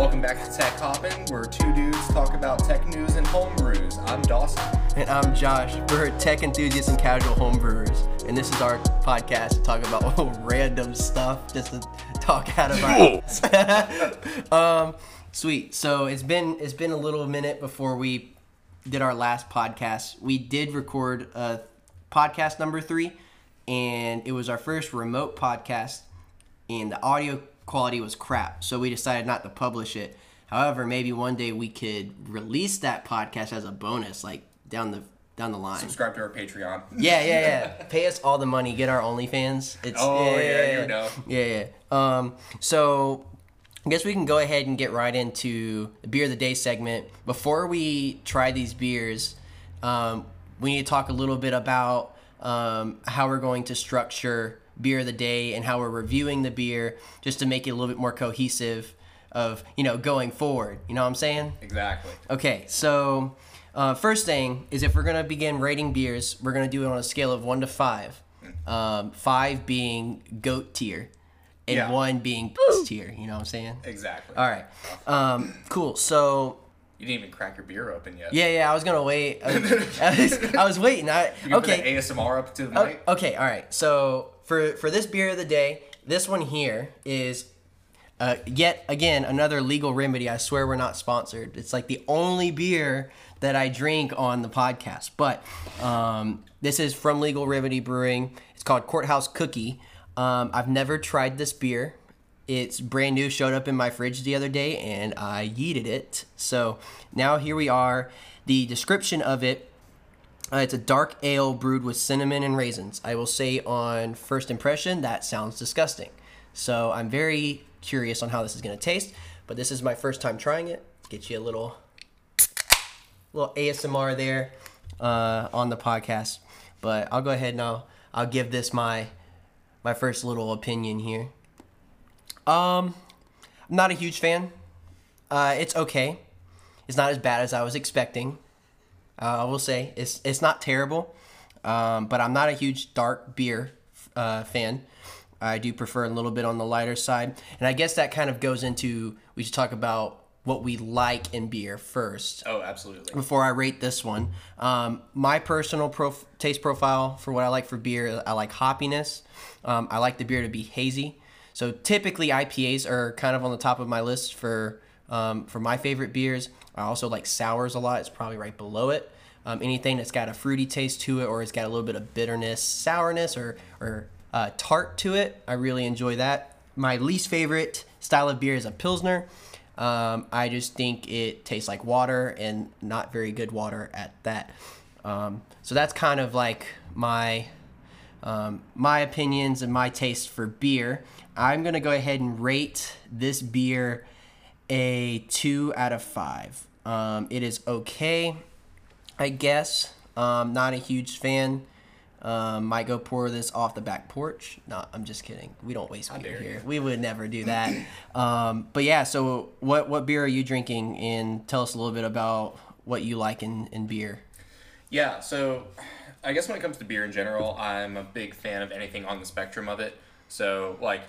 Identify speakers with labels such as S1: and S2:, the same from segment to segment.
S1: Welcome back to Tech Hoppin', where two dudes talk about tech news and homebrews. I'm Dawson.
S2: And I'm Josh. We're tech enthusiasts and casual homebrewers, and this is our podcast to talk about random stuff, just to talk out of our. um, sweet. So it's been it's been a little minute before we did our last podcast. We did record uh, podcast number three, and it was our first remote podcast, and the audio quality was crap. So we decided not to publish it. However, maybe one day we could release that podcast as a bonus, like down the down the line.
S1: Subscribe to our Patreon.
S2: Yeah, yeah, yeah. Pay us all the money. Get our OnlyFans. It's
S1: Oh, yeah, you know.
S2: Yeah, yeah. Um, so I guess we can go ahead and get right into the beer of the day segment. Before we try these beers, um, we need to talk a little bit about um, how we're going to structure beer of the day and how we're reviewing the beer, just to make it a little bit more cohesive of you know going forward. You know what I'm saying?
S1: Exactly.
S2: Okay, so uh, first thing is if we're gonna begin rating beers, we're gonna do it on a scale of one to five. Um, five being goat tier, and
S1: Yeah.
S2: one being piss tier. You know what I'm saying?
S1: Exactly.
S2: All right, um, cool. So
S1: You didn't even crack your beer open yet.
S2: yeah, yeah, I was gonna wait. I was, I was, I was waiting. I,
S1: You okay.
S2: okay,
S1: Put the ASMR up to the
S2: Oh,
S1: mic.
S2: okay, all right. So for for this beer of the day, this one here is uh, yet again another legal remedy. I swear we're not sponsored. It's like the only beer that I drink on the podcast. But um, this is from Legal Remedy Brewing. It's called Courthouse Cookie. Um, I've never tried this beer. It's brand new, showed up in my fridge the other day, and I yeeted it. So now here we are. The description of it uh, it's a dark ale brewed with cinnamon and raisins. I will say on first impression, that sounds disgusting. So I'm very curious on how this is going to taste. But this is my first time trying it. Get you a little, little ASMR there uh, on the podcast. But I'll go ahead and I'll, I'll give this my my first little opinion here. Um, I'm not a huge fan. Uh, it's okay. It's not as bad as I was expecting. Uh, I will say it's it's not terrible, um, but I'm not a huge dark beer uh, fan. I do prefer a little bit on the lighter side, and I guess that kind of goes into we should talk about what we like in beer first
S1: Oh, absolutely.
S2: before I rate this one. Um, my personal prof- taste profile for what I like for beer, I like hoppiness. Um, I like the beer to be hazy. So typically IPAs are kind of on the top of my list for um, for my favorite beers. I also like sours a lot. It's probably right below it. Um, anything that's got a fruity taste to it, or it's got a little bit of bitterness, sourness, or or uh, tart to it, I really enjoy that. My least favorite style of beer is a pilsner. Um, I just think it tastes like water and not very good water at that. Um, so that's kind of like my um, my opinions and my taste for beer. I'm gonna go ahead and rate this beer a two out of five. Um, it is okay, I guess. Um, not a huge fan. Um, might go pour this off the back porch. No, I'm just kidding. We don't waste beer here. We would never do that. um, but yeah, so what what beer are you drinking? And tell us a little bit about what you like in, in beer.
S1: Yeah, so I guess when it comes to beer in general, I'm a big fan of anything on the spectrum of it. So, like,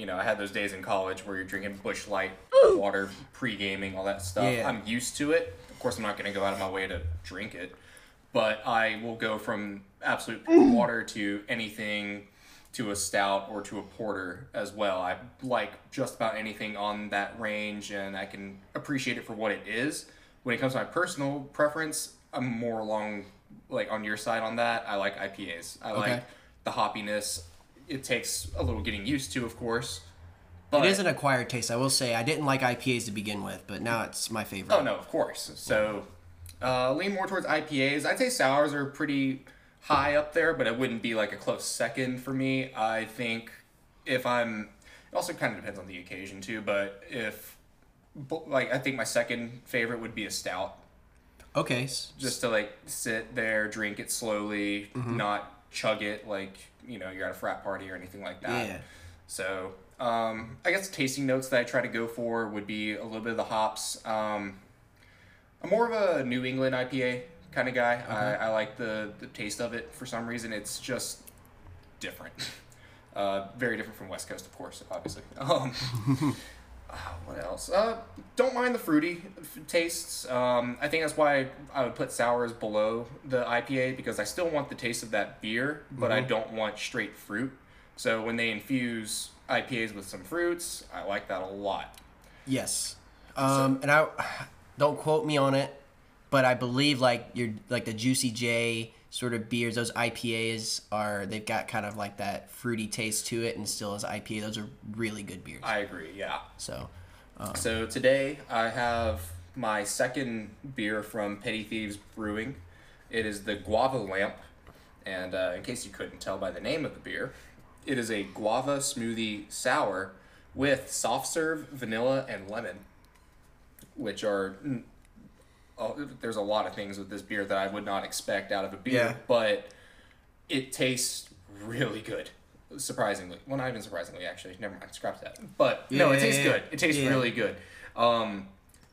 S1: you know, I had those days in college where you're drinking Busch Light, water, pre gaming, all that stuff.
S2: Yeah.
S1: I'm used to it. Of course, I'm not going to go out of my way to drink it, but I will go from absolute pure mm. water to anything to a stout or to a porter as well. I like just about anything on that range and I can appreciate it for what it is. When it comes to my personal preference, I'm more along like on your side on that. I like IPAs. I
S2: Okay.
S1: like the hoppiness. It takes a little getting used to, of course. But
S2: It is an acquired taste. I will say I didn't like IPAs to begin with, but now it's my favorite.
S1: Oh no, of course. So uh, lean more towards IPAs. I'd say sours are pretty high up there, but it wouldn't be like a close second for me. I think if I'm, it also kind of depends on the occasion too. But if like I think my second favorite would be a stout,
S2: Okay.
S1: just to like sit there, drink it slowly,
S2: Mm-hmm.
S1: not chug it like you know you're at a frat party or anything like that.
S2: Yeah.
S1: So um, I guess tasting notes that I try to go for would be a little bit of the hops. Um, I'm more of a New England IPA kind of guy. I, I like the, the taste of it for some reason. It's just different. Uh, very different from West Coast, of course, obviously. Um, what else? Uh, don't mind the fruity f- tastes. Um, I think that's why I would put sours below the IPA because I still want the taste of that beer, but I don't want straight fruit. So when they infuse IPAs with some fruits, I like that a lot.
S2: Yes. Um, and I don't quote me on it, but I believe like your like the Juicy J sort of beers, those IPAs are they've got kind of like that fruity taste to it, and still as IPA, those are really good beers.
S1: I agree. Yeah.
S2: So,
S1: So today I have my second beer from Petty Thieves Brewing. It is the Guava Lamp, and uh, in case you couldn't tell by the name of the beer, it is a guava smoothie sour with soft serve, vanilla, and lemon, which are. Oh, there's a lot of things with this beer that I would not expect out of a beer,
S2: Yeah.
S1: but it tastes really good. Surprisingly, well, not even surprisingly, actually. Never mind, scrap that. But no, it tastes
S2: yeah,
S1: good. It tastes
S2: yeah.
S1: really good. Um,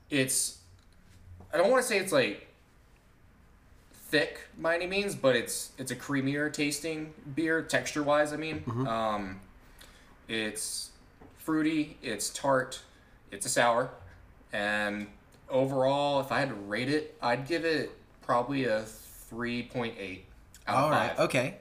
S1: it's I don't want to say it's like thick by any means, but it's it's a creamier tasting beer texture wise. I mean,
S2: Mm-hmm.
S1: um, it's fruity, it's tart, it's a sour, and overall, if I had to rate it, I'd give it probably a three point eight out
S2: all
S1: of
S2: right,
S1: five.
S2: okay,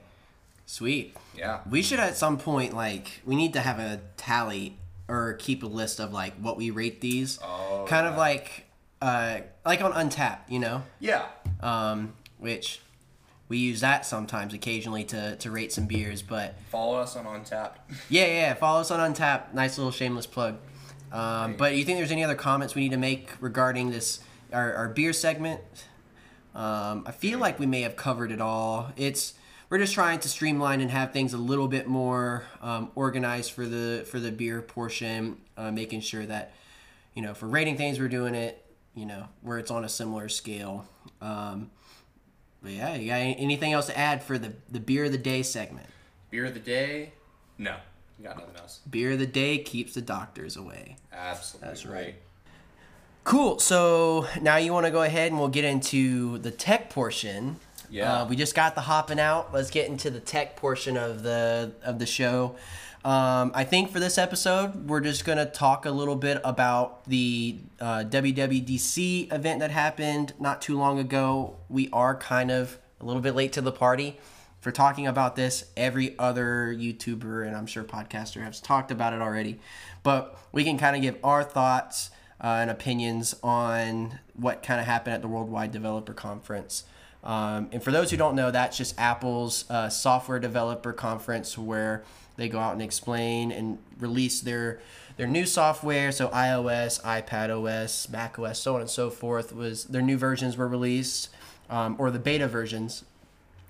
S2: sweet.
S1: Yeah.
S2: We should at some point like we need to have a tally or keep a list of like what we rate these.
S1: Oh,
S2: kind of like uh like on Untappd, you know.
S1: Yeah.
S2: um, which we use that sometimes occasionally to, to rate some beers. But
S1: Follow us on Untappd.
S2: yeah, yeah, follow us on Untappd. Nice little shameless plug. Um, but you think there's any other comments we need to make regarding this our, our beer segment? Um, I feel like we may have covered it all. It's we're just trying to streamline and have things a little bit more um, organized for the for the beer portion, uh, making sure that you know for rating things we're doing it you know where it's on a similar scale. Um, but yeah, you got anything else to add for the the beer of the day segment?
S1: Beer of the day? No. You got nothing else.
S2: Beer of the day keeps the doctors away.
S1: Absolutely.
S2: That's right. Cool. So now you want to go ahead and we'll get into the tech portion.
S1: Yeah.
S2: Uh, we just got the hopping out. Let's get into the tech portion of the of the show. Um, I think for this episode, we're just gonna talk a little bit about the uh, WWDC event that happened not too long ago. We are kind of a little bit late to the party for talking about this. Every other YouTuber and I'm sure podcaster has talked about it already, but we can kind of give our thoughts uh, and opinions on what kind of happened at the Worldwide Developer Conference. Um, and for those who don't know, that's just Apple's uh, software developer conference where they go out and explain and release their their new software. So iOS, iPad OS, Mac OS, so on and so forth. Was their new versions were released, um, or the beta versions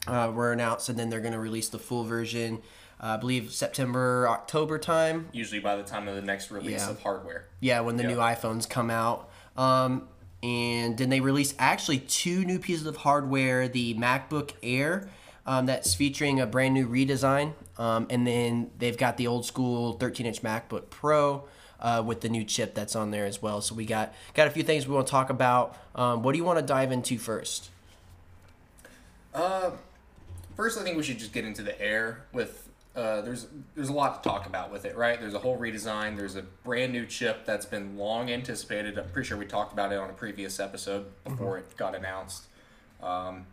S2: uh, were announced, and then they're going to release the full version. Uh, I believe September, October time.
S1: Usually by the time of the next release
S2: Yeah.
S1: of hardware.
S2: Yeah, when the
S1: Yeah.
S2: new iPhones come out. Um, and then they released actually two new pieces of hardware the MacBook Air, um, that's featuring a brand new redesign. Um, and then they've got the old school 13 inch MacBook Pro. Uh, with the new chip that's on there as well, so we got got a few things we want to talk about. Um, what do you want to dive into first?
S1: Uh, first, I think we should just get into the air with. Uh, there's there's a lot to talk about with it, right? There's a whole redesign. There's a brand new chip that's been long anticipated. I'm pretty sure we talked about it on a previous episode before it got announced. Um,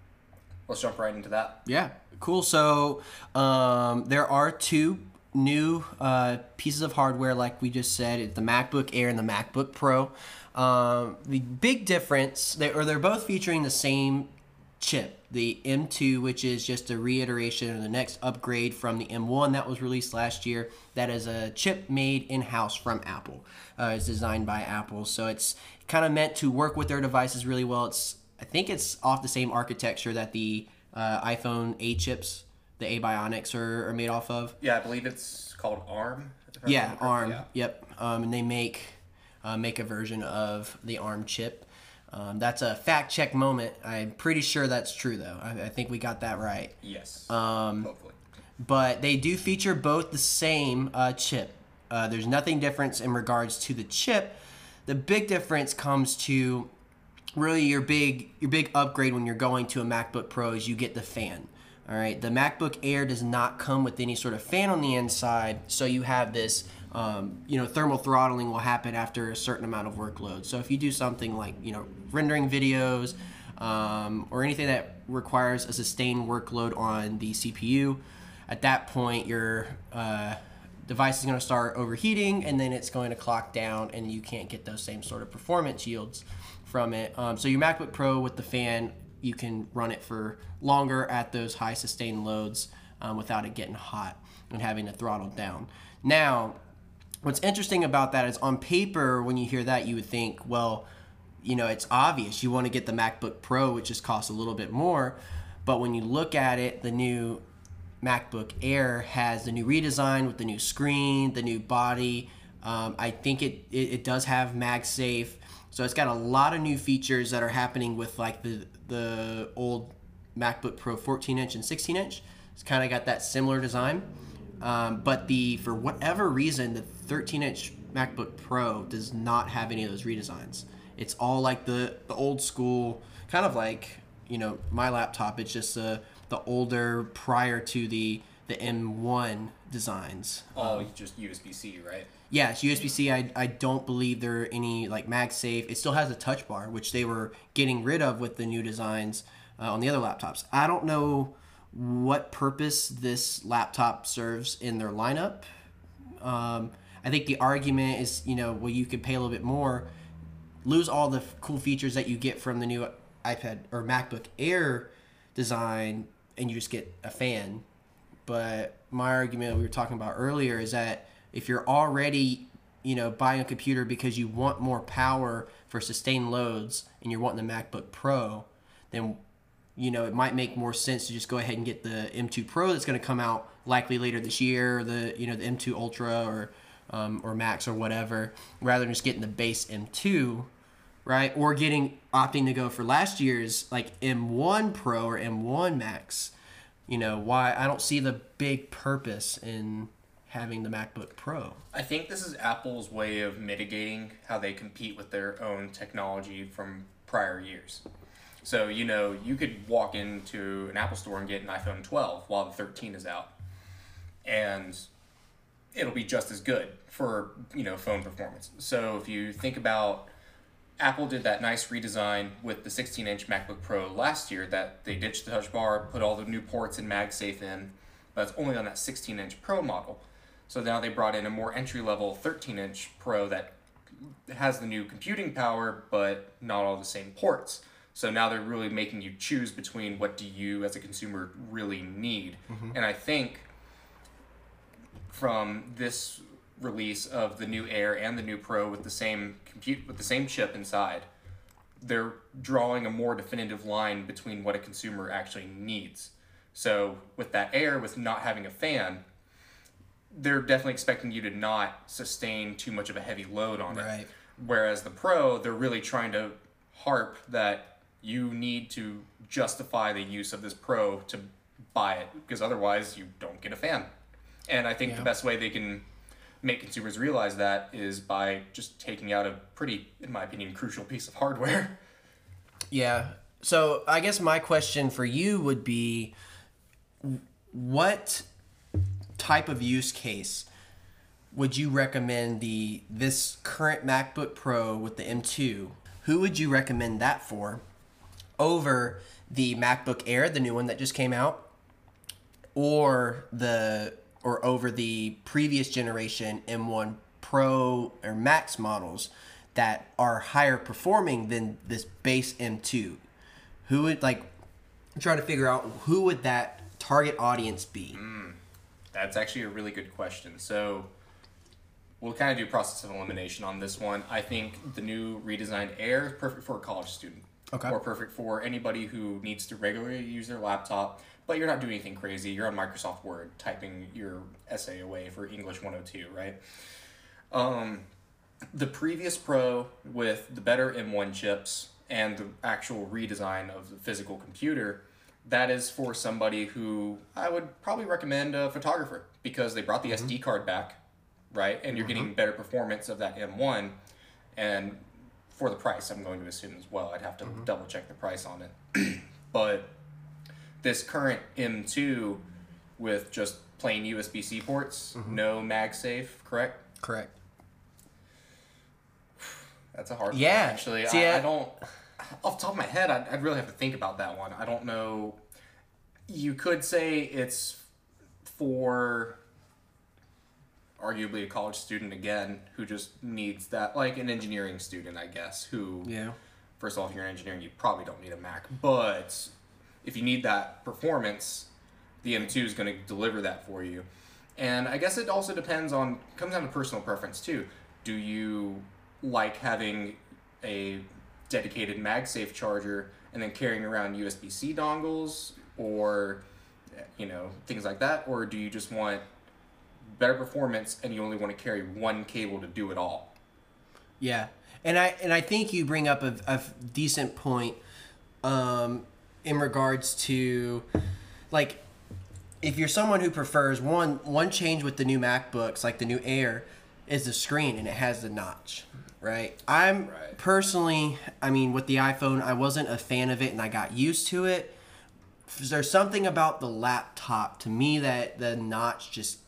S1: let's jump right into that.
S2: Yeah, cool. So um, there are two new uh, pieces of hardware, like we just said, it's the MacBook Air and the MacBook Pro. Um, the big difference, they, or they're both featuring the same chip, the M2, which is just a reiteration or the next upgrade from the M1 that was released last year. That is a chip made in house from Apple. Uh, it's designed by Apple, so it's kind of meant to work with their devices really well. It's I think it's off the same architecture that the uh, iPhone A chips, the A Bionics, are, are made off of.
S1: Yeah, I believe it's called ARM.
S2: Yeah. ARM.
S1: Yeah.
S2: Yep. Um, and they make uh, make a version of the ARM chip. Um, that's a fact check moment. I'm pretty sure that's true though. I, I think we got that right.
S1: Yes.
S2: Um,
S1: hopefully.
S2: but they do feature both the same uh, chip. Uh, there's nothing different in regards to the chip. The big difference comes to really your big your big upgrade when you're going to a MacBook Pro is you get the fan. All right, the MacBook Air does not come with any sort of fan on the inside, so you have this um, you know, thermal throttling will happen after a certain amount of workload. So if you do something like, you know, rendering videos um, or anything that requires a sustained workload on the CPU, at that point your uh, device is going to start overheating and then it's going to clock down and you can't get those same sort of performance yields from it. Um, so your MacBook Pro with the fan, you can run it for longer at those high sustained loads um, without it getting hot and having to throttle down. Now, what's interesting about that is on paper, when you hear that, you would think, well, you know, it's obvious you want to get the MacBook Pro, which just costs a little bit more. But when you look at it, the new MacBook Air has the new redesign with the new screen, the new body. Um, I think it, it, it does have MagSafe, so it's got a lot of new features that are happening with like the the old MacBook Pro 14 inch and 16 inch. It's kind of got that similar design, um, but the for whatever reason the 13 inch MacBook Pro does not have any of those redesigns. It's all like the the old school, kind of like you know my laptop. It's just a the older prior to the the M1 designs.
S1: All just USB C, right?
S2: Yeah, it's USB C. I, I don't believe there are any like MagSafe. It still has a touch bar, which they were getting rid of with the new designs uh, on the other laptops. I don't know what purpose this laptop serves in their lineup. Um, I think the argument is, you know, well, you could pay a little bit more, lose all the f- cool features that you get from the new iPad or MacBook Air design, and you just get a fan. But my argument we were talking about earlier is that if you're already, you know, buying a computer because you want more power for sustained loads and you're wanting the MacBook Pro, then you know, it might make more sense to just go ahead and get the M2 Pro that's going to come out likely later this year, the you know the M2 Ultra or um, or Max or whatever, rather than just getting the base M2, right? Or getting opting to go for last year's like M1 Pro or M1 Max. You know why I don't see the big purpose in having the MacBook Pro.
S1: I think this is Apple's way of mitigating how they compete with their own technology from prior years. So, you know, you could walk into an Apple store and get an iPhone 12 while the 13 is out. And it'll be just as good for, you know, phone performance. So, if you think about Apple did that nice redesign with the 16 inch MacBook Pro last year that they ditched the touch bar, put all the new ports and MagSafe in, but it's only on that 16 inch Pro model. So now they brought in a more entry level 13 inch Pro that has the new computing power, but not all the same ports. So now they're really making you choose between what do you as a consumer really need. Mm-hmm. And I think from this release of the new Air and the new Pro with the same compute with the same chip inside, they're drawing a more definitive line between what a consumer actually needs. So with that Air, with not having a fan, they're definitely expecting you to not sustain too much of a heavy load on
S2: Right.
S1: it. Whereas the Pro, they're really trying to harp that you need to justify the use of this Pro to buy it because otherwise you don't get a fan. And I think
S2: Yeah.
S1: the best way they can make consumers realize that is by just taking out a pretty, in my opinion, crucial piece of hardware.
S2: Yeah. So I guess my question for you would be what type of use case would you recommend the this current MacBook Pro with the M2? Who would you recommend that for over the MacBook Air, the new one that just came out, or the or over the previous generation M1 Pro or Max models that are higher performing than this base M2? Who would like I'm trying to figure out who would that target audience be? Hmm.
S1: That's actually a really good question. So we'll kind of do process of elimination on this one. I think the new redesigned Air is perfect for a college student.
S2: Okay.
S1: Or perfect for anybody who needs to regularly use their laptop, but you're not doing anything crazy. You're on Microsoft Word typing your essay away for English 102, right? Um, the previous Pro with the better M1 chips and the actual redesign of the physical computer, that is for somebody who I would probably recommend a photographer because they brought the SD card back, right? And you're getting better performance of that M1 and for the price, I'm going to assume as well. I'd have to mm-hmm. double check the price on it. but this current M2 with just plain USB C ports, mm-hmm. no MagSafe, correct?
S2: Correct.
S1: That's a hard
S2: Yeah.
S1: one, actually.
S2: See,
S1: I,
S2: I-
S1: I don't, off the top of my head, I'd, I'd really have to think about that one. I don't know. You could say it's for arguably a college student again who just needs that, like an engineering student, I guess, who
S2: Yeah.
S1: first of all, if you're in engineering, you probably don't need a Mac. But if you need that performance, the M2 is going to deliver that for you. And I guess it also depends on, comes down to personal preference too. Do you like having a dedicated MagSafe charger and then carrying around USB C dongles or, you know, things like that? Or do you just want better performance and you only want to carry one cable to do it all?
S2: Yeah, and I and I think you bring up a, a decent point um, in regards to like if you're someone who prefers one one change with the new MacBooks, like the new Air, is the screen and it has the notch, right? I'm
S1: Right.
S2: personally, I mean, with the iPhone, I wasn't a fan of it and I got used to it. There's something about the laptop to me that the notch just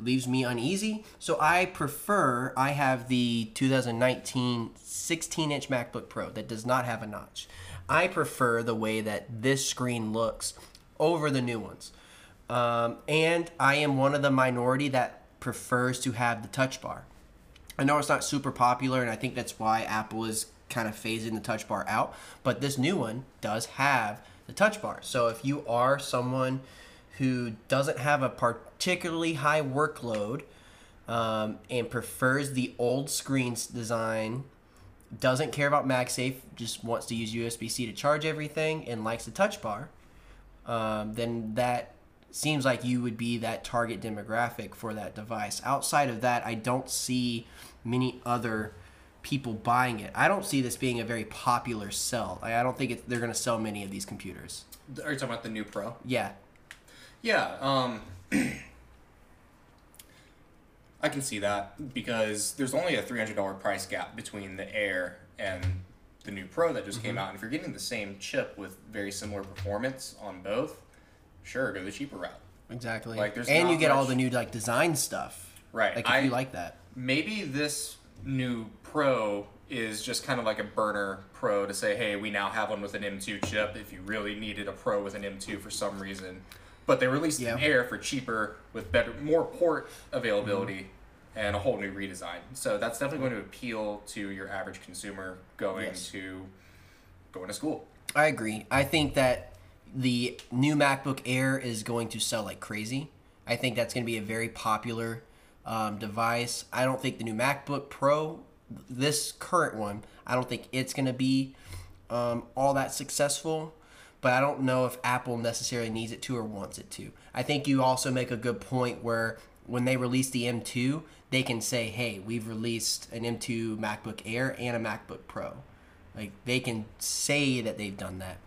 S2: leaves me uneasy. So I prefer I have the 2019 16-inch MacBook Pro that does not have a notch. I prefer the way that this screen looks over the new ones. Um, and I am one of the minority that prefers to have the touch bar. I know it's not super popular, and I think that's why Apple is kind of phasing the touch bar out. But this new one does have the touch bar. So if you are someone who doesn't have a particularly high workload um, and prefers the old screens design, doesn't care about MagSafe, just wants to use USB C to charge everything, and likes the touch bar, um, then that seems like you would be that target demographic for that device. Outside of that, I don't see many other people buying it. I don't see this being a very popular sell. I I don't think it, they're going to sell many of these computers.
S1: Are you talking about the new Pro?
S2: Yeah,
S1: Yeah, um, I can see that because there's only a three hundred dollar price gap between the Air and the new Pro that just came out. And if you're getting the same chip with very similar performance on both, sure, go the cheaper route.
S2: exactly.
S1: Like, there's
S2: and you get all the new like design stuff.
S1: Right.
S2: Like if
S1: I-
S2: you like that.
S1: Maybe this new Pro is just kind of like a burner Pro to say, hey, we now have one with an M2 chip. If you really needed a Pro with an M2 for some reason, but they released
S2: Yeah.
S1: an Air for cheaper with better, more port availability.
S2: Mm-hmm.
S1: And a whole new redesign, so that's definitely going to appeal to your average consumer going
S2: Yes.
S1: to going to school.
S2: I agree. I think that the new MacBook Air is going to sell like crazy. I think that's going to be a very popular um, device. I don't think the new MacBook Pro, this current one, I don't think it's going to be um, all that successful. But I don't know if Apple necessarily needs it to or wants it to. I think you also make a good point where when they release the M2, they can say, hey, we've released an M2 MacBook Air and a MacBook Pro. Like they can say that they've done that.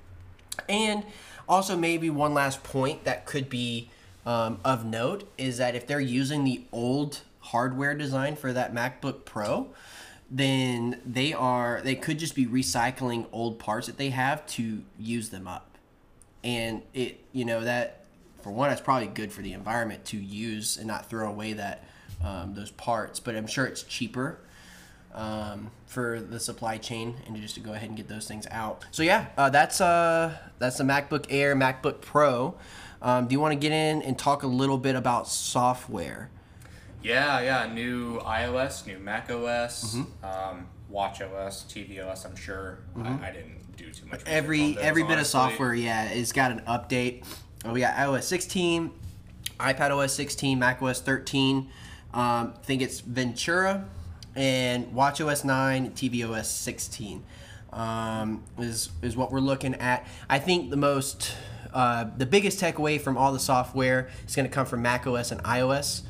S2: And also, maybe one last point that could be um, of note is that if they're using the old hardware design for that MacBook Pro, then they are they could just be recycling old parts that they have to use them up. And it you know that for one, it's probably good for the environment to use and not throw away that um, those parts. But I'm sure it's cheaper um, for the supply chain and just to go ahead and get those things out. So yeah, uh, that's uh that's the MacBook Air, MacBook Pro. Um, do you want to get in and talk a little bit about software?
S1: Yeah, yeah, new iOS, new Mac OS,
S2: Mm-hmm.
S1: um, Watch OS, TV OS. I'm sure I, I didn't do too much.
S2: Every
S1: those,
S2: every bit of software, yeah, it's got an update. Oh, we got iOS 16, iPad OS 16, Mac OS 13. Um, I think it's Ventura and Watch OS 9, TV OS 16 um, is is what we're looking at. I think the most uh, the biggest takeaway from all the software is going to come from Mac OS and iOS.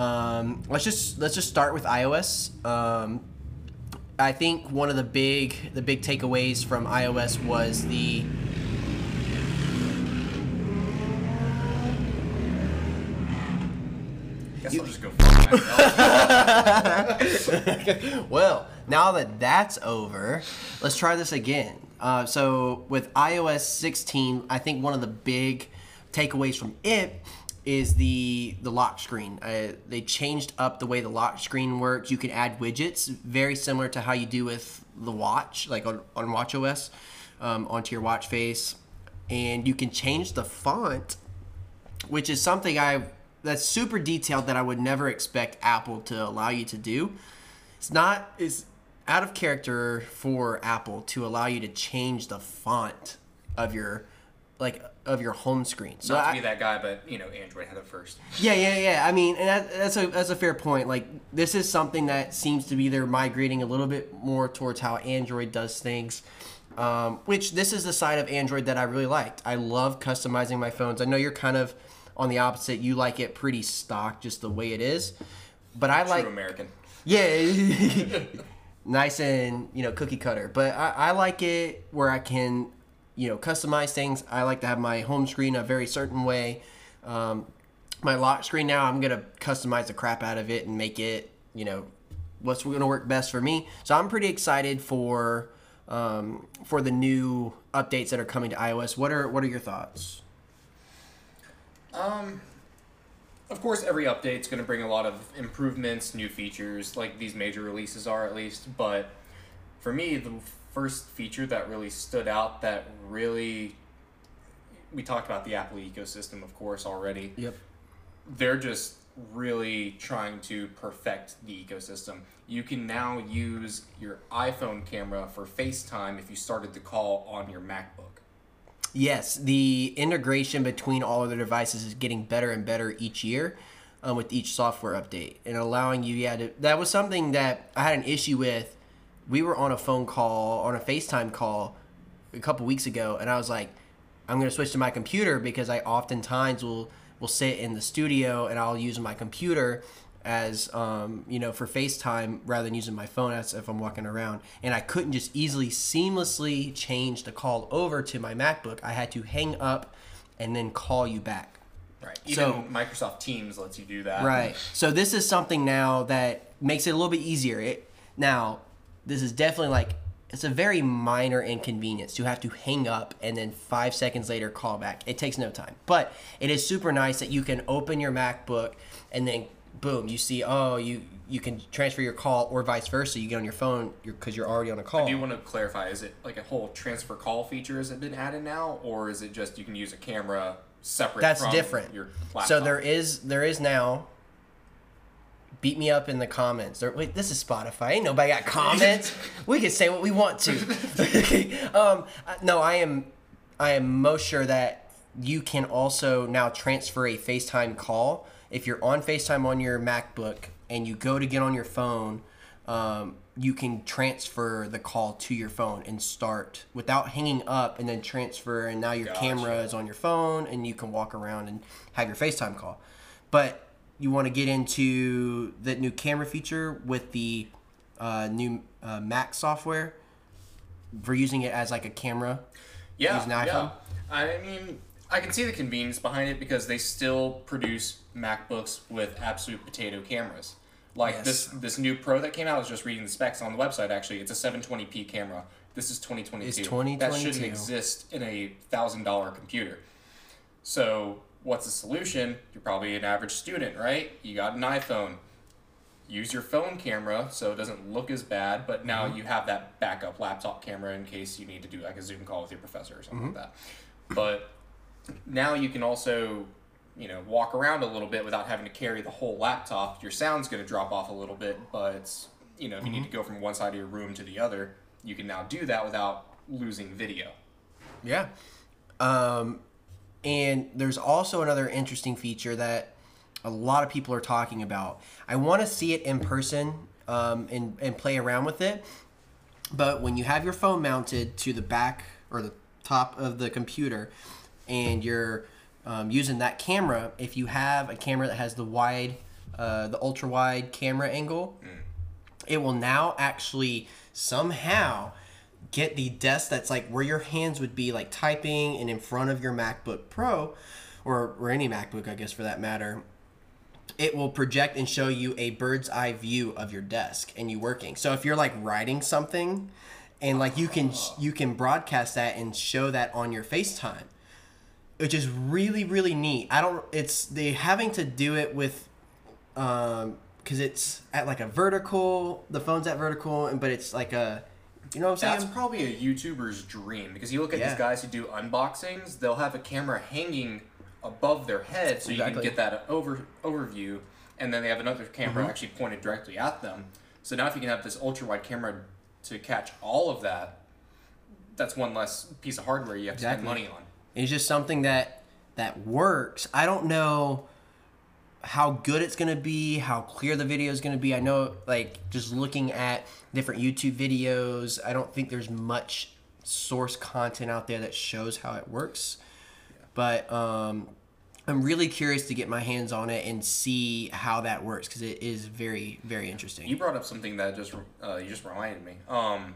S2: Um, let's just let's just start with iOS. Um, I think one of the big the big takeaways from iOS was the
S1: Guess I'll just go
S2: well, now that that's over, let's try this again. Uh, so with iOS 16, I think one of the big takeaways from it is the the lock screen. Uh, they changed up the way the lock screen works. You can add widgets, very similar to how you do with the watch, like on, on WatchOS, um, onto your watch face, and you can change the font, which is something I that's super detailed that I would never expect Apple to allow you to do. It's not is out of character for Apple to allow you to change the font of your like of your home screen. So
S1: Not to
S2: I-
S1: be that guy, but you know, Android had it first.
S2: yeah, yeah, yeah. I mean, and that, that's a that's a fair point. Like this is something that seems to be they're migrating a little bit more towards how Android does things. Um, which this is the side of Android that I really liked. I love customizing my phones. I know you're kind of on the opposite. You like it pretty stock, just the way it is. But I like
S1: American.
S2: yeah, nice and you know cookie cutter. But I, I like it where I can you know customize things. I like to have my home screen a very certain way. Um, my lock screen now, I'm gonna customize the crap out of it and make it you know what's gonna work best for me. So I'm pretty excited for um, for the new updates that are coming to iOS. What are what are your thoughts?
S1: Um, Of course, every update's going to bring a lot of improvements, new features, like these major releases are at least. But for me, the first feature that really stood out that really. We talked about the Apple ecosystem, of course, already.
S2: Yep.
S1: They're just really trying to perfect the ecosystem. You can now use your iPhone camera for FaceTime if you started the call on your MacBook.
S2: Yes, the integration between all of the devices is getting better and better each year um, with each software update and allowing you, yeah, to, that was something that I had an issue with. We were on a phone call, on a FaceTime call a couple weeks ago, and I was like, I'm going to switch to my computer because I oftentimes will, will sit in the studio and I'll use my computer as um, you know for FaceTime rather than using my phone as if I'm walking around. And I couldn't just easily seamlessly change the call over to my MacBook. I had to hang up and then call you back.
S1: Right. Even
S2: So-
S1: Microsoft Teams lets you do that.
S2: Right. So this is something now that makes it a little bit easier. It now this is definitely like it's a very minor inconvenience to have to hang up and then five seconds later call back. It takes no time, but it is super nice that you can open your MacBook and then boom, you see oh you you can transfer your call or vice versa. You get on your phone because you're, already on a call.
S1: Do you want to clarify? Is it like a whole transfer call feature has it been added now, or is it just you can use a camera separate?
S2: That's
S1: from
S2: different.
S1: Your laptop?
S2: So there is there is now. Beat me up in the comments. Or wait, this is Spotify. Ain't nobody got comments. we can say what we want to. um, uh, no, I am. I am most sure that you can also now transfer a FaceTime call if you're on FaceTime on your MacBook and you go to get on your phone. Um, you can transfer the call to your phone and start without hanging up and then transfer and now your
S1: Gotcha.
S2: camera is on your phone and you can walk around and have your FaceTime call. But you want to get into the new camera feature with the uh, new uh, Mac software for using it as like a camera.
S1: yeah, yeah. I mean, I can see the convenience behind it because they still produce MacBooks with absolute potato cameras. Like
S2: Yes.
S1: this this new Pro that came out. I was just reading the specs on the website. Actually, it's a 720p camera. This is 2022.
S2: It's 2022.
S1: That shouldn't exist in a thousand dollar computer. So what's the solution? You're probably an average student, right? You got an iPhone. Use your phone camera so it doesn't look as bad, but now
S2: Mm-hmm.
S1: you have that backup laptop camera in case you need to do like a Zoom call with your professor or something
S2: Mm-hmm.
S1: like that. But now you can also, you know, walk around a little bit without having to carry the whole laptop. Your sound's going to drop off a little bit, but you know, if you need
S2: Mm-hmm.
S1: to go from one side of your room to the other, you can now do that without losing video.
S2: Yeah. Um, and there's also another interesting feature that a lot of people are talking about. I want to see it in person um, and, and play around with it. But when you have your phone mounted to the back or the top of the computer and you're um, using that camera, if you have a camera that has the wide, uh, the ultra wide camera angle, it will now actually somehow get the desk that's like where your hands would be like typing and in front of your MacBook Pro or, or any MacBook, I guess, for that matter. It will project and show you a bird's eye view of your desk and you working. So if you're like writing something and like you can you can broadcast that and show that on your FaceTime. which is really really neat. I don't. It's they having to do it with, um, because it's at like a vertical. The phone's at vertical, and but it's like a, you know what I'm saying?
S1: That's probably a YouTuber's dream because you look at
S2: Yeah.
S1: these guys who do unboxings, they'll have a camera hanging above their head so you can get that over overview, and then they have another camera
S2: Mm-hmm.
S1: actually pointed directly at them. So now if you can have this ultra wide camera to catch all of that, that's one less piece of hardware you have to
S2: Exactly.
S1: spend money on.
S2: It's just something that that works. I don't know how good it's gonna be, how clear the video is gonna be. I know, like, just looking at different YouTube videos, I don't think there's much source content out there that shows how it works. But um, I'm really curious to get my hands on it and see how that works because it is very, very interesting.
S1: You brought up something that just uh, you just reminded me. Um,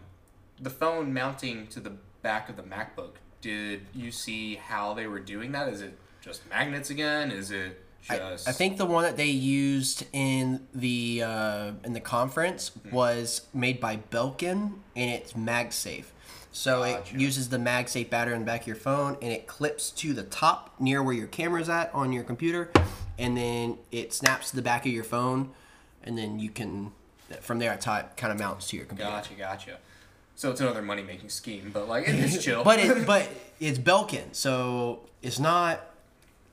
S1: the phone mounting to the back of the MacBook. Did you see how they were doing that? Is it just magnets again? Is it just?
S2: I think the one that they used in the uh, in the conference
S1: Mm-hmm.
S2: was made by Belkin and it's MagSafe. So
S1: Gotcha.
S2: it uses the MagSafe battery in the back of your phone and it clips to the top near where your camera's at on your computer, and then it snaps to the back of your phone, and then you can from there top kind of mounts to your computer.
S1: Gotcha, gotcha. So it's another money making scheme, but like it's chill.
S2: But it but it's Belkin, so it's not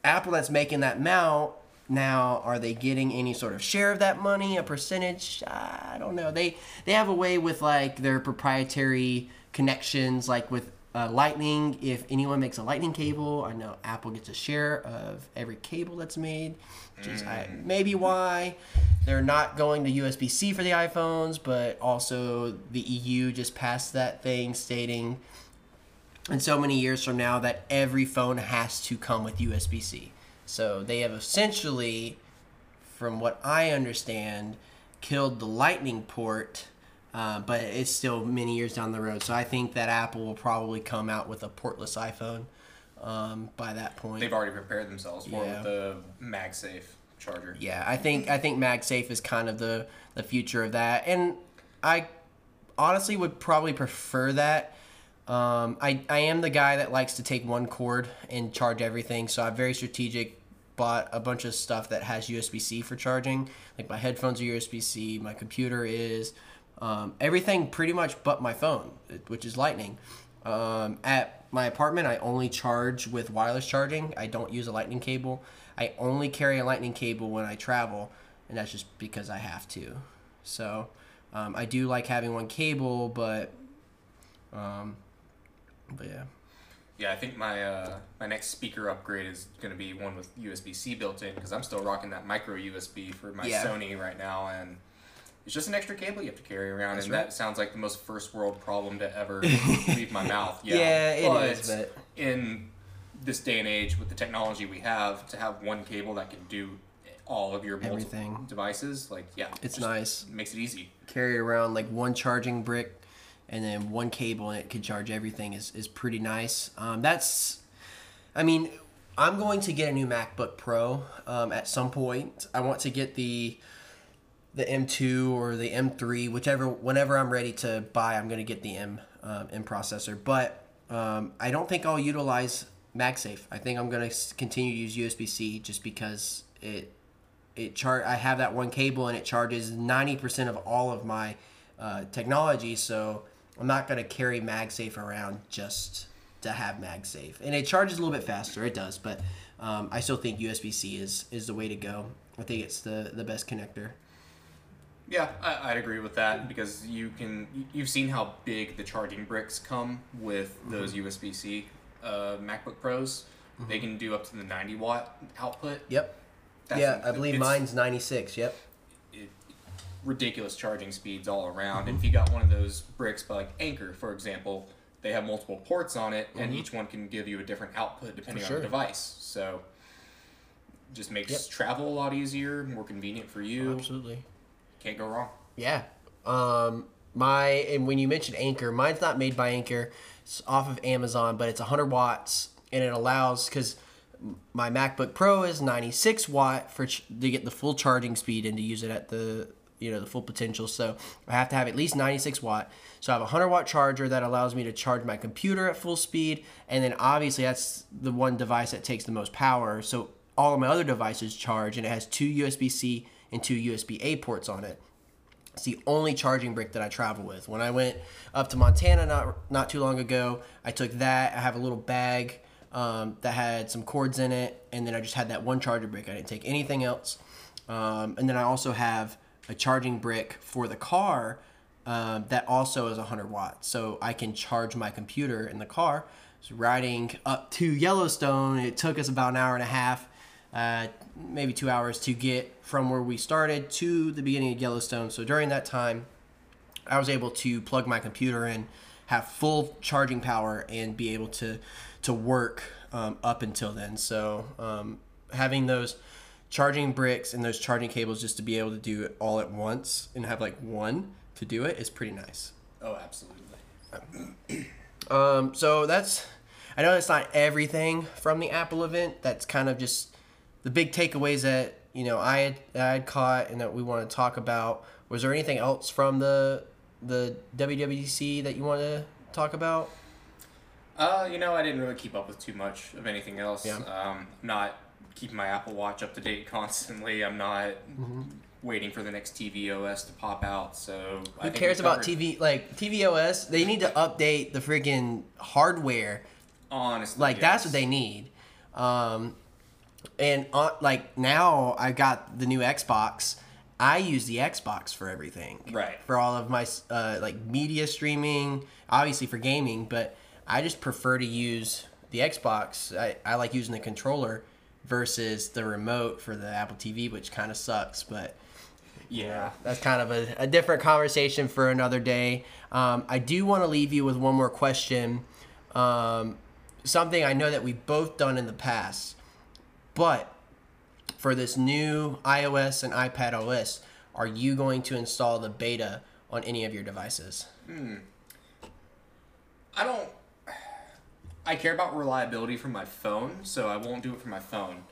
S2: Apple that's making that mount. Now, are they getting any sort of share of that money, a percentage? I don't know. They they have a way with like their proprietary connections, like with uh, Lightning. If anyone makes a Lightning cable, I know Apple gets a share of every cable that's made, which is I, maybe why they're not going to USB C for the iPhones, but also the EU just passed that thing stating in so many years from now that every phone has to come with USB C. So they have essentially, from what I understand, killed the Lightning port, uh, but it's still many years down the road. So I think that Apple will probably come out with a portless iPhone um, by that point.
S1: They've already prepared themselves for
S2: Yeah.
S1: with the MagSafe charger.
S2: Yeah, I think I think MagSafe is kind of the the future of that, and I honestly would probably prefer that. Um, I I am the guy that likes to take one cord and charge everything, so I'm very strategic. Bought a bunch of stuff that has USB C for charging, like my headphones are USB C, my computer is, um, everything pretty much but my phone, which is Lightning. Um, at my apartment, I only charge with wireless charging. I don't use a lightning cable. I only carry a lightning cable when I travel, and that's just because I have to. So um, I do like having one cable, but um, but yeah,
S1: Yeah, I think my uh, my next speaker upgrade is going to be one with USB C built in because I'm still rocking that micro USB for my
S2: Yeah.
S1: Sony right now, and it's just an extra cable you have to carry around,
S2: That's
S1: and
S2: right.
S1: that sounds like the most first world problem to ever leave my mouth. Yeah,
S2: Yeah, it
S1: but
S2: is, but-
S1: in this day and age, with the technology we have, to have one cable that can do all of your multiple
S2: Everything.
S1: devices, like yeah,
S2: It's nice.
S1: Makes it easy.
S2: carry around like one charging brick and then one cable and it can charge everything is, is pretty nice. Um, that's, I mean, I'm going to get a new MacBook Pro um, at some point. I want to get the the M2 or the M3, whichever. Whenever I'm ready to buy, I'm going to get the M um, M processor. But um, I don't think I'll utilize MagSafe. I think I'm going to continue to use USB C just because it it char- I have that one cable and it charges 90% of all of my uh, technology. So I'm not going to carry MagSafe around just to have MagSafe. And it charges a little bit faster. It does, but um, I still think USB C is is the way to go. I think it's the the best connector.
S1: Yeah, I, I'd agree with that because you can. you- You've seen how big the charging bricks come with those USB C uh, MacBook Pros. They can do up to the 90 watt output.
S2: Yep.
S1: That's-
S2: yeah, I believe mine's 96. Yep.
S1: Ridiculous charging speeds all around. And if you got one of those bricks by like Anker, for example, they have multiple ports on it, and each one can give you a different output depending
S2: sure.
S1: on the device. So just makes
S2: Yep.
S1: travel a lot easier, more convenient for you.
S2: Absolutely.
S1: Can't go wrong.
S2: Yeah. Um, my and when you mentioned Anker, mine's not made by Anker. It's off of Amazon, but it's 100 watts, and it allows because my MacBook Pro is 96 watt for ch- to get the full charging speed and to use it at the you know the full potential. So I have to have at least 96 watt. So I have a 100 watt charger that allows me to charge my computer at full speed, and then obviously that's the one device that takes the most power. So all of my other devices charge, and it has two USB C and two USB A ports on it. It's the only charging brick that I travel with. When I went up to Montana not not too long ago, I took that. I have a little bag um, that had some cords in it, and then I just had that one charger brick. I didn't take anything else. Um, and then I also have a charging brick for the car um, that also is 100 watts, so I can charge my computer in the car. So riding up to Yellowstone, it took us about an hour and a half uh, maybe two hours to get from where we started to the beginning of Yellowstone. So during that time, I was able to plug my computer in, have full charging power, and be able to to work um, up until then. So um, having those charging bricks and those charging cables just to be able to do it all at once and have like one to do it is pretty nice.
S1: Oh, absolutely.
S2: Um, so that's I know that's not everything from the Apple event. That's kind of just the big takeaways that you know I had, I had caught and that we want to talk about. Was there anything else from the the WWDC that you want to talk about?
S1: Uh, you know, I didn't really keep up with too much of anything else.
S2: Yeah.
S1: Um, not keeping my Apple Watch up to date constantly. I'm not
S2: Mm-hmm.
S1: waiting for the next TV OS to pop out. So I
S2: Who
S1: think
S2: cares about TV like tvOS? They need to update the freaking hardware.
S1: Honestly,
S2: Like that's what they need. Um, and uh, like now I've got the new Xbox. I use the Xbox for everything.
S1: Right.
S2: For all of my uh, like media streaming, obviously for gaming, but I just prefer to use the Xbox. I, I like using the controller versus the remote for the Apple TV, which kind of sucks, but
S1: Yeah.
S2: that's kind of a, a different conversation for another day. Um, I do want to leave you with one more question. Um, something I know that we've both done in the past, but for this new iOS and iPad OS, are you going to install the beta on any of your devices? Hmm.
S1: I don't. I care about reliability from my phone, so I won't do it for my phone.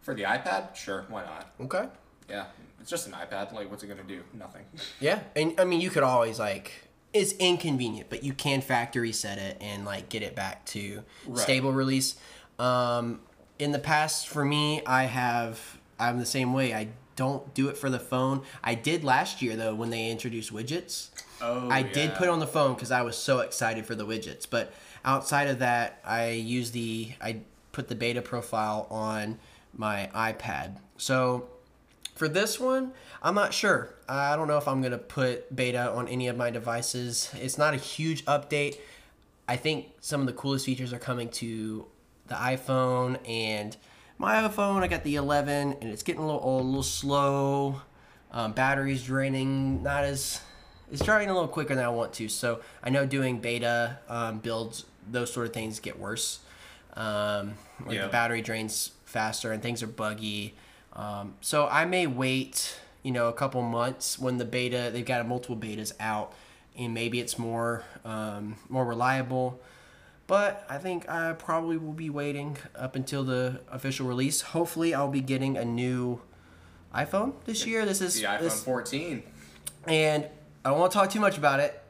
S1: For the iPad, sure, why not?
S2: Okay.
S1: Yeah, it's just an iPad. Like, what's it gonna do? Nothing.
S2: Yeah, and I mean, you could always like it's inconvenient, but you can factory set it and like get it back to
S1: Right.
S2: stable release. Um, in the past, for me, I have I'm the same way. I don't do it for the phone. I did last year though when they introduced widgets.
S1: Oh,
S2: I did put it on the phone because I was so excited for the widgets. But outside of that, I use the I put the beta profile on my iPad. So for this one, I'm not sure. I don't know if I'm gonna put beta on any of my devices. It's not a huge update. I think some of the coolest features are coming to the iPhone and my iPhone. I got the 11, and it's getting a little old, a little slow. Um, battery's draining, not as it's draining a little quicker than I want to. So I know doing beta um, builds, those sort of things get worse. Um, like
S1: Yeah.
S2: the battery drains faster and things are buggy. Um, so I may wait, you know, a couple months when the beta they've got multiple betas out, and maybe it's more um, more reliable. But I think I probably will be waiting up until the official release. Hopefully, I'll be getting a new iPhone this year. This is
S1: The iPhone
S2: this,
S1: 14.
S2: and I don't want to talk too much about it,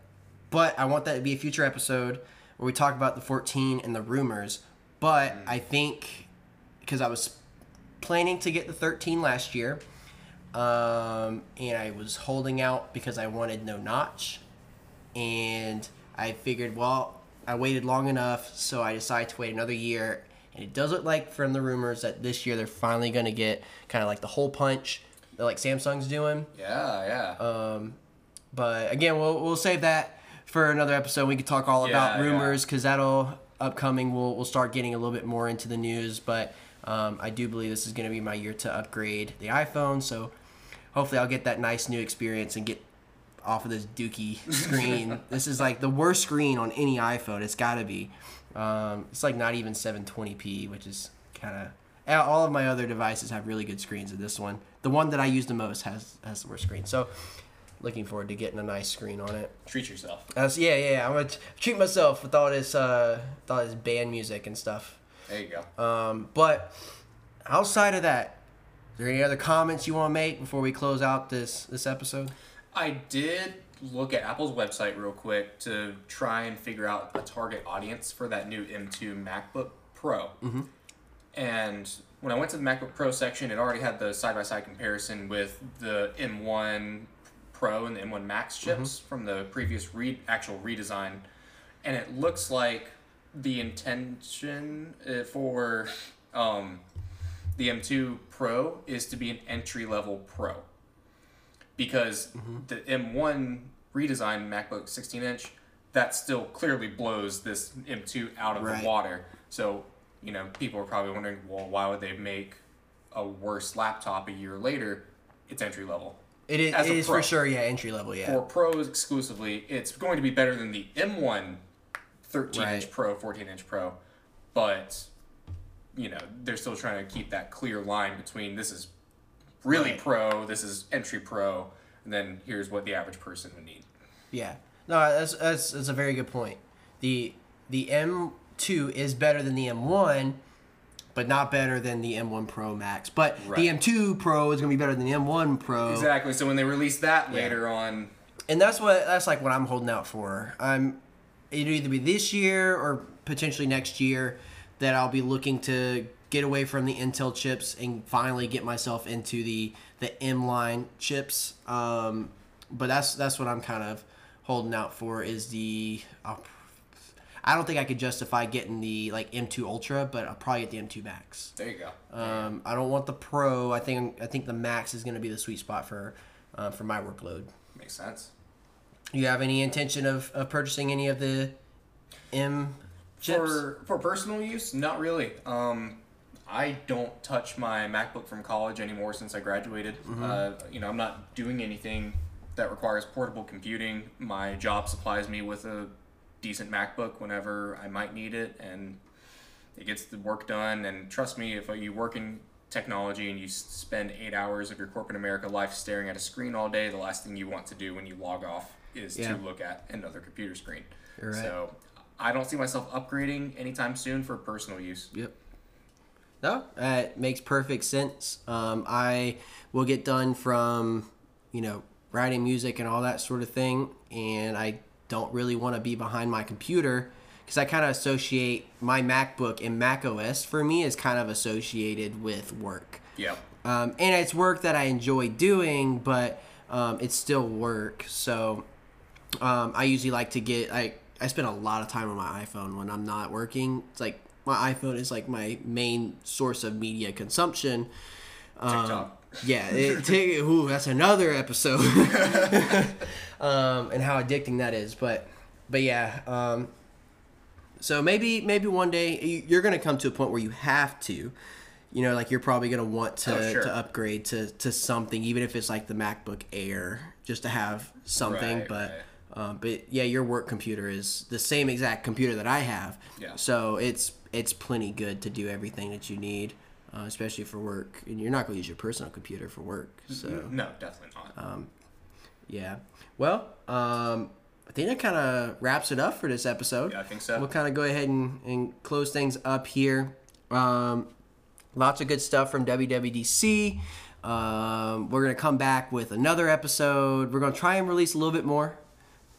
S2: but I want that to be a future episode where we talk about the 14 and the rumors. But I think because I was planning to get the 13 last year, um, and I was holding out because I wanted no notch, and I figured, well, I waited long enough, so I decided to wait another year. And it does look like from the rumors that this year they're finally going to get kind of like the hole punch that like Samsung's doing.
S1: Yeah, yeah.
S2: Um, but again, we'll we'll save that for another episode. We could talk all about
S1: Yeah, yeah.
S2: rumors because that'll upcoming. We'll we'll start getting a little bit more into the news. But um, I do believe this is going to be my year to upgrade the iPhone. So hopefully, I'll get that nice new experience and get off of this dookie screen. this is like the worst screen on any iPhone. It's got to be. Um, it's like not even 720p, which is kind of. All of my other devices have really good screens, and this one, the one that I use the most, has has the worst screen. So, looking forward to getting a nice screen on it.
S1: Treat yourself.
S2: Uh, so yeah, yeah, yeah, I'm gonna t- treat myself with all this, uh, with all this band music and stuff.
S1: There you go.
S2: Um, but outside of that, there any other comments you want to make before we close out this this episode?
S1: I did look at Apple's website real quick to try and figure out a target audience for that new M2 MacBook Pro. Mm-hmm. And when I went to the MacBook Pro section, it already had the side by side comparison with the M1 Pro and the M1 Max chips from the previous re- actual redesign. And it looks like the intention uh, for um, the M2 Pro is to be an entry level Pro because the M1 redesigned MacBook 16 inch that still clearly blows this M2 out of
S2: Right.
S1: the water. So you know people are probably wondering, well, why would they make a worse laptop a year later? It's entry level.
S2: It is,
S1: As
S2: it
S1: a
S2: is
S1: pro.
S2: for sure, yeah, entry level, yeah.
S1: For pros exclusively, it's going to be better than the M1 13 inch Pro, 14 inch Pro, but you know they're still trying to keep that clear line between this is really
S2: Right.
S1: pro, this is entry pro, and then here's what the average person would need.
S2: Yeah. No, that's, that's that's a very good point. The the M2 is better than the M1, but not better than the M1 Pro Max. But the M2 Pro is going to be better than the M1 Pro.
S1: Exactly. So when they release that later on,
S2: And that's what that's like what I'm holding out for. I'm it'll either be this year or potentially next year that I'll be looking to get away from the Intel chips and finally get myself into the the M line chips. Um, but that's that's what I'm kind of holding out for is the. I'll, I don't think I could justify getting the like M2 Ultra, but I'll probably get the M2 Max.
S1: there you go.
S2: Um, I don't want the Pro. I think I think the Max is going to be the sweet spot for uh, for my workload.
S1: Makes sense.
S2: You have any intention of, of purchasing any of the M chips?
S1: For for personal use, not really. Um, I don't touch my MacBook from college anymore since I graduated.
S2: Mm-hmm.
S1: Uh, you know, I'm not doing anything that requires portable computing. My job supplies me with a decent MacBook whenever I might need it, and it gets the work done. And trust me, if you work in technology and you spend eight hours of your corporate America life staring at a screen all day, the last thing you want to do when you log off is
S2: Yeah.
S1: to look at another computer screen.
S2: Right.
S1: So I don't see myself upgrading anytime soon for personal use.
S2: Yep. No, that makes perfect sense. Um, I will get done from, you know, writing music and all that sort of thing, and I don't really want to be behind my computer because I kind of associate my MacBook and Mac OS for me is kind of associated with work.
S1: Yeah.
S2: um, and it's work that I enjoy doing, but um, it's still work. So um, I usually like to get I I spend a lot of time on my iPhone when I'm not working. It's like my iPhone is like my main source of media consumption. Um,
S1: TikTok.
S2: Yeah, it, t- ooh, that's another episode. um, and how addicting that is, but but yeah. Um, so maybe maybe one day you- you're gonna come to a point where you have to, you know, like you're probably gonna want to,
S1: Oh, sure.
S2: to upgrade to to something, even if it's like the MacBook Air, just to have something.
S1: Right,
S2: but
S1: right.
S2: um, but yeah, your work computer is the same exact computer that I have.
S1: Yeah.
S2: So it's it's plenty good to do everything that you need, uh, especially for work. And you're not gonna use your personal computer for work. So
S1: No, definitely not.
S2: yeah. Well, um, I think that kind of wraps it up for this episode.
S1: Yeah, I think so.
S2: We'll kind of go ahead and, and close things up here. Um, lots of good stuff from WWDC. Um, we're going to come back with another episode. We're going to try and release a little bit more.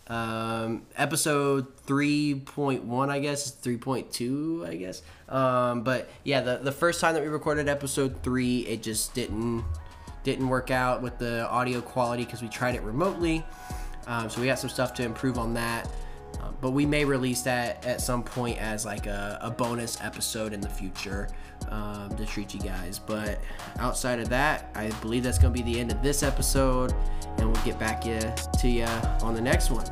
S2: Um, episode 3.1, I guess, is 3.2, I guess. Um, but yeah, the, the first time that we recorded episode 3, it just didn't didn't work out with the audio quality because we tried it remotely. Um, so we got some stuff to improve on that. Um, but we may release that at some point as like a, a bonus episode in the future um, to treat you guys. But outside of that, I believe that's going to be the end of this episode, and we'll get back to you on the next one.